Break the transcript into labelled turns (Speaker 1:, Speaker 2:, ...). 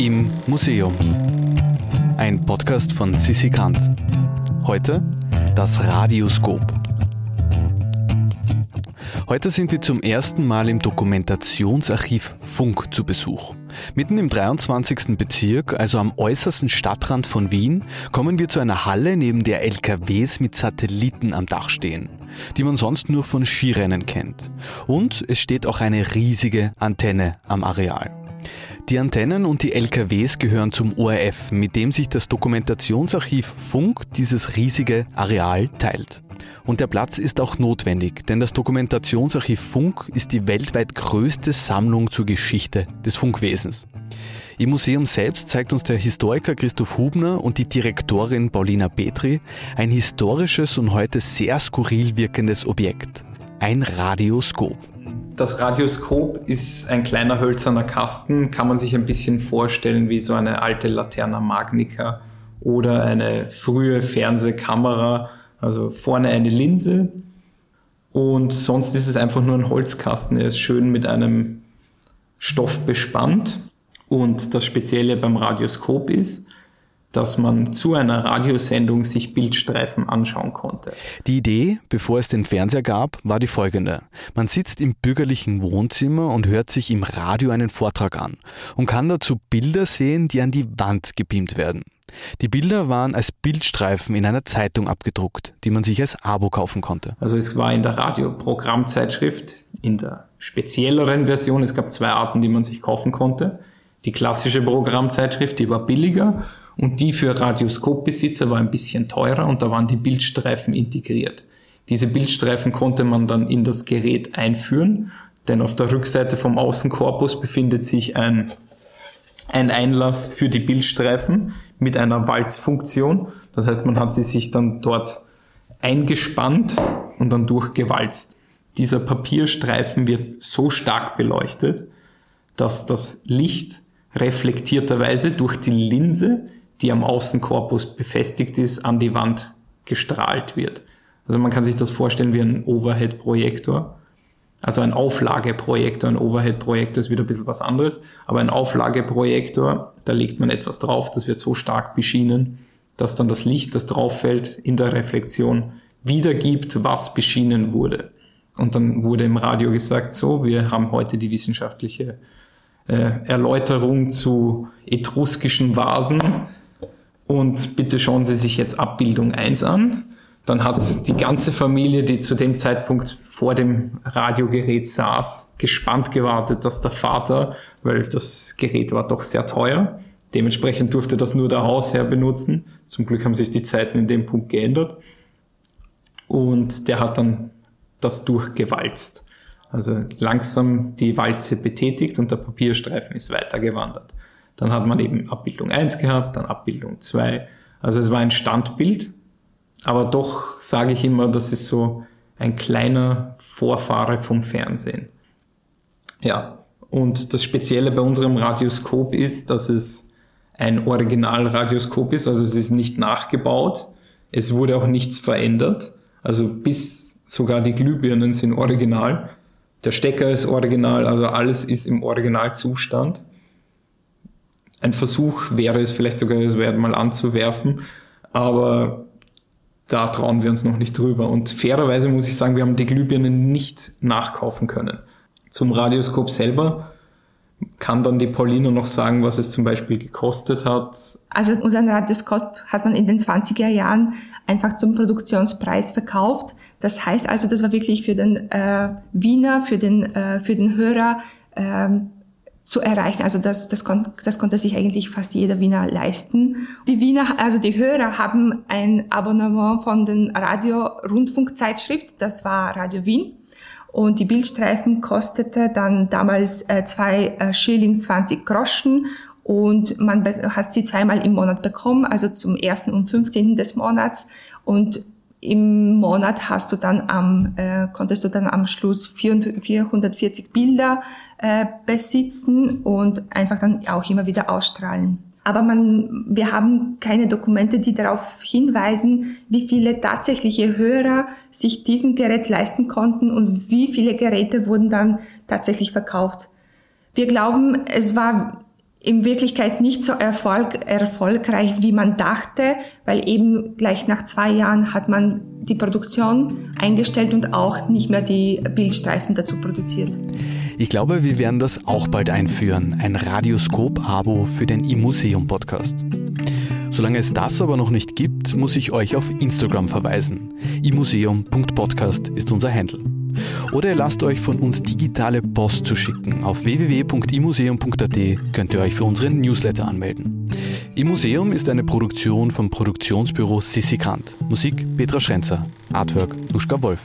Speaker 1: Im Museum. Ein Podcast von Sissi Kant. Heute das Radioskop. Heute sind wir zum ersten Mal im Dokumentationsarchiv Funk zu Besuch. Mitten im 23. Bezirk, also am äußersten Stadtrand von Wien, kommen wir zu einer Halle, neben der LKWs mit Satelliten am Dach stehen, die man sonst nur von Skirennen kennt. Und es steht auch eine riesige Antenne am Areal. Die Antennen und die LKWs gehören zum ORF, mit dem sich das Dokumentationsarchiv Funk dieses riesige Areal teilt. Und der Platz ist auch notwendig, denn das Dokumentationsarchiv Funk ist die weltweit größte Sammlung zur Geschichte des Funkwesens. Im Museum selbst zeigt uns der Historiker Christoph Hubner und die Direktorin Paulina Petri ein historisches und heute sehr skurril wirkendes Objekt. Ein Radioskop.
Speaker 2: Das Radioskop ist ein kleiner hölzerner Kasten, kann man sich ein bisschen vorstellen wie so eine alte Laterna Magnica oder eine frühe Fernsehkamera also vorne eine Linse und sonst ist es einfach nur ein Holzkasten. Er ist schön mit einem Stoff bespannt. Und das Spezielle beim Radioskop ist, dass man zu einer Radiosendung sich Bildstreifen anschauen konnte.
Speaker 1: Die Idee, bevor es den Fernseher gab, war die folgende. Man sitzt im bürgerlichen Wohnzimmer und hört sich im Radio einen Vortrag an und kann dazu Bilder sehen, die an die Wand gebeamt werden. Die Bilder waren als Bildstreifen in einer Zeitung abgedruckt, die man sich als Abo kaufen konnte.
Speaker 2: Also es war in der Radioprogrammzeitschrift, in der spezielleren Version, es gab zwei Arten, die man sich kaufen konnte. Die klassische Programmzeitschrift, die war billiger und die für Radioskopbesitzer war ein bisschen teurer und da waren die Bildstreifen integriert. Diese Bildstreifen konnte man dann in das Gerät einführen, denn auf der Rückseite vom Außenkorpus befindet sich ein, ein Einlass für die Bildstreifen, mit einer Walzfunktion. Das heißt, man hat sie sich dann dort eingespannt und dann durchgewalzt. Dieser Papierstreifen wird so stark beleuchtet, dass das Licht reflektierterweise durch die Linse, die am Außenkorpus befestigt ist, an die Wand gestrahlt wird. Also man kann sich das vorstellen wie ein Overhead-Projektor. Also ein Auflageprojektor, ein Overhead-Projektor ist wieder ein bisschen was anderes, aber ein Auflageprojektor, da legt man etwas drauf, das wird so stark beschienen, dass dann das Licht, das drauf fällt, in der Reflexion wiedergibt, was beschienen wurde. Und dann wurde im Radio gesagt, so, wir haben heute die wissenschaftliche äh, Erläuterung zu etruskischen Vasen und bitte schauen Sie sich jetzt Abbildung 1 an. Dann hat die ganze Familie, die zu dem Zeitpunkt vor dem Radiogerät saß, gespannt gewartet, dass der Vater, weil das Gerät war doch sehr teuer, dementsprechend durfte das nur der Hausherr benutzen. Zum Glück haben sich die Zeiten in dem Punkt geändert. Und der hat dann das durchgewalzt. Also langsam die Walze betätigt und der Papierstreifen ist weitergewandert. Dann hat man eben Abbildung 1 gehabt, dann Abbildung 2. Also es war ein Standbild aber doch sage ich immer, das ist so ein kleiner Vorfahre vom Fernsehen. Ja, und das Spezielle bei unserem Radioskop ist, dass es ein Originalradioskop ist, also es ist nicht nachgebaut. Es wurde auch nichts verändert. Also bis sogar die Glühbirnen sind original. Der Stecker ist original, also alles ist im Originalzustand. Ein Versuch wäre es vielleicht sogar, das Wert mal anzuwerfen, aber da trauen wir uns noch nicht drüber. Und fairerweise muss ich sagen, wir haben die Glühbirnen nicht nachkaufen können. Zum Radioskop selber kann dann die Paulina noch sagen, was es zum Beispiel gekostet hat?
Speaker 3: Also unseren Radioskop hat man in den 20er Jahren einfach zum Produktionspreis verkauft. Das heißt also, das war wirklich für den äh, Wiener, für den, äh, für den Hörer ähm, zu erreichen. Also das, das, kon das konnte sich eigentlich fast jeder Wiener leisten. Die Wiener, also die Hörer haben ein Abonnement von den Radio-Rundfunkzeitschrift, das war Radio Wien. Und die Bildstreifen kostete dann damals äh, zwei äh, Schilling 20 Groschen und man hat sie zweimal im Monat bekommen, also zum ersten und 15. des Monats. Und im Monat hast du dann am, äh, konntest du dann am Schluss 440 Bilder äh, besitzen und einfach dann auch immer wieder ausstrahlen. Aber man, wir haben keine Dokumente, die darauf hinweisen, wie viele tatsächliche Hörer sich diesen Gerät leisten konnten und wie viele Geräte wurden dann tatsächlich verkauft. Wir glauben, es war in Wirklichkeit nicht so erfolg, erfolgreich, wie man dachte, weil eben gleich nach zwei Jahren hat man die Produktion eingestellt und auch nicht mehr die Bildstreifen dazu produziert.
Speaker 1: Ich glaube, wir werden das auch bald einführen, ein Radioskop-Abo für den iMuseum-Podcast. Solange es das aber noch nicht gibt, muss ich euch auf Instagram verweisen. imuseum.podcast ist unser Handle. Oder lasst euch von uns digitale Post zu schicken. Auf www.imuseum.at könnt ihr euch für unseren Newsletter anmelden. Im Museum ist eine Produktion vom Produktionsbüro Sissi Grant. Musik Petra Schrenzer. Artwork Luschka Wolf.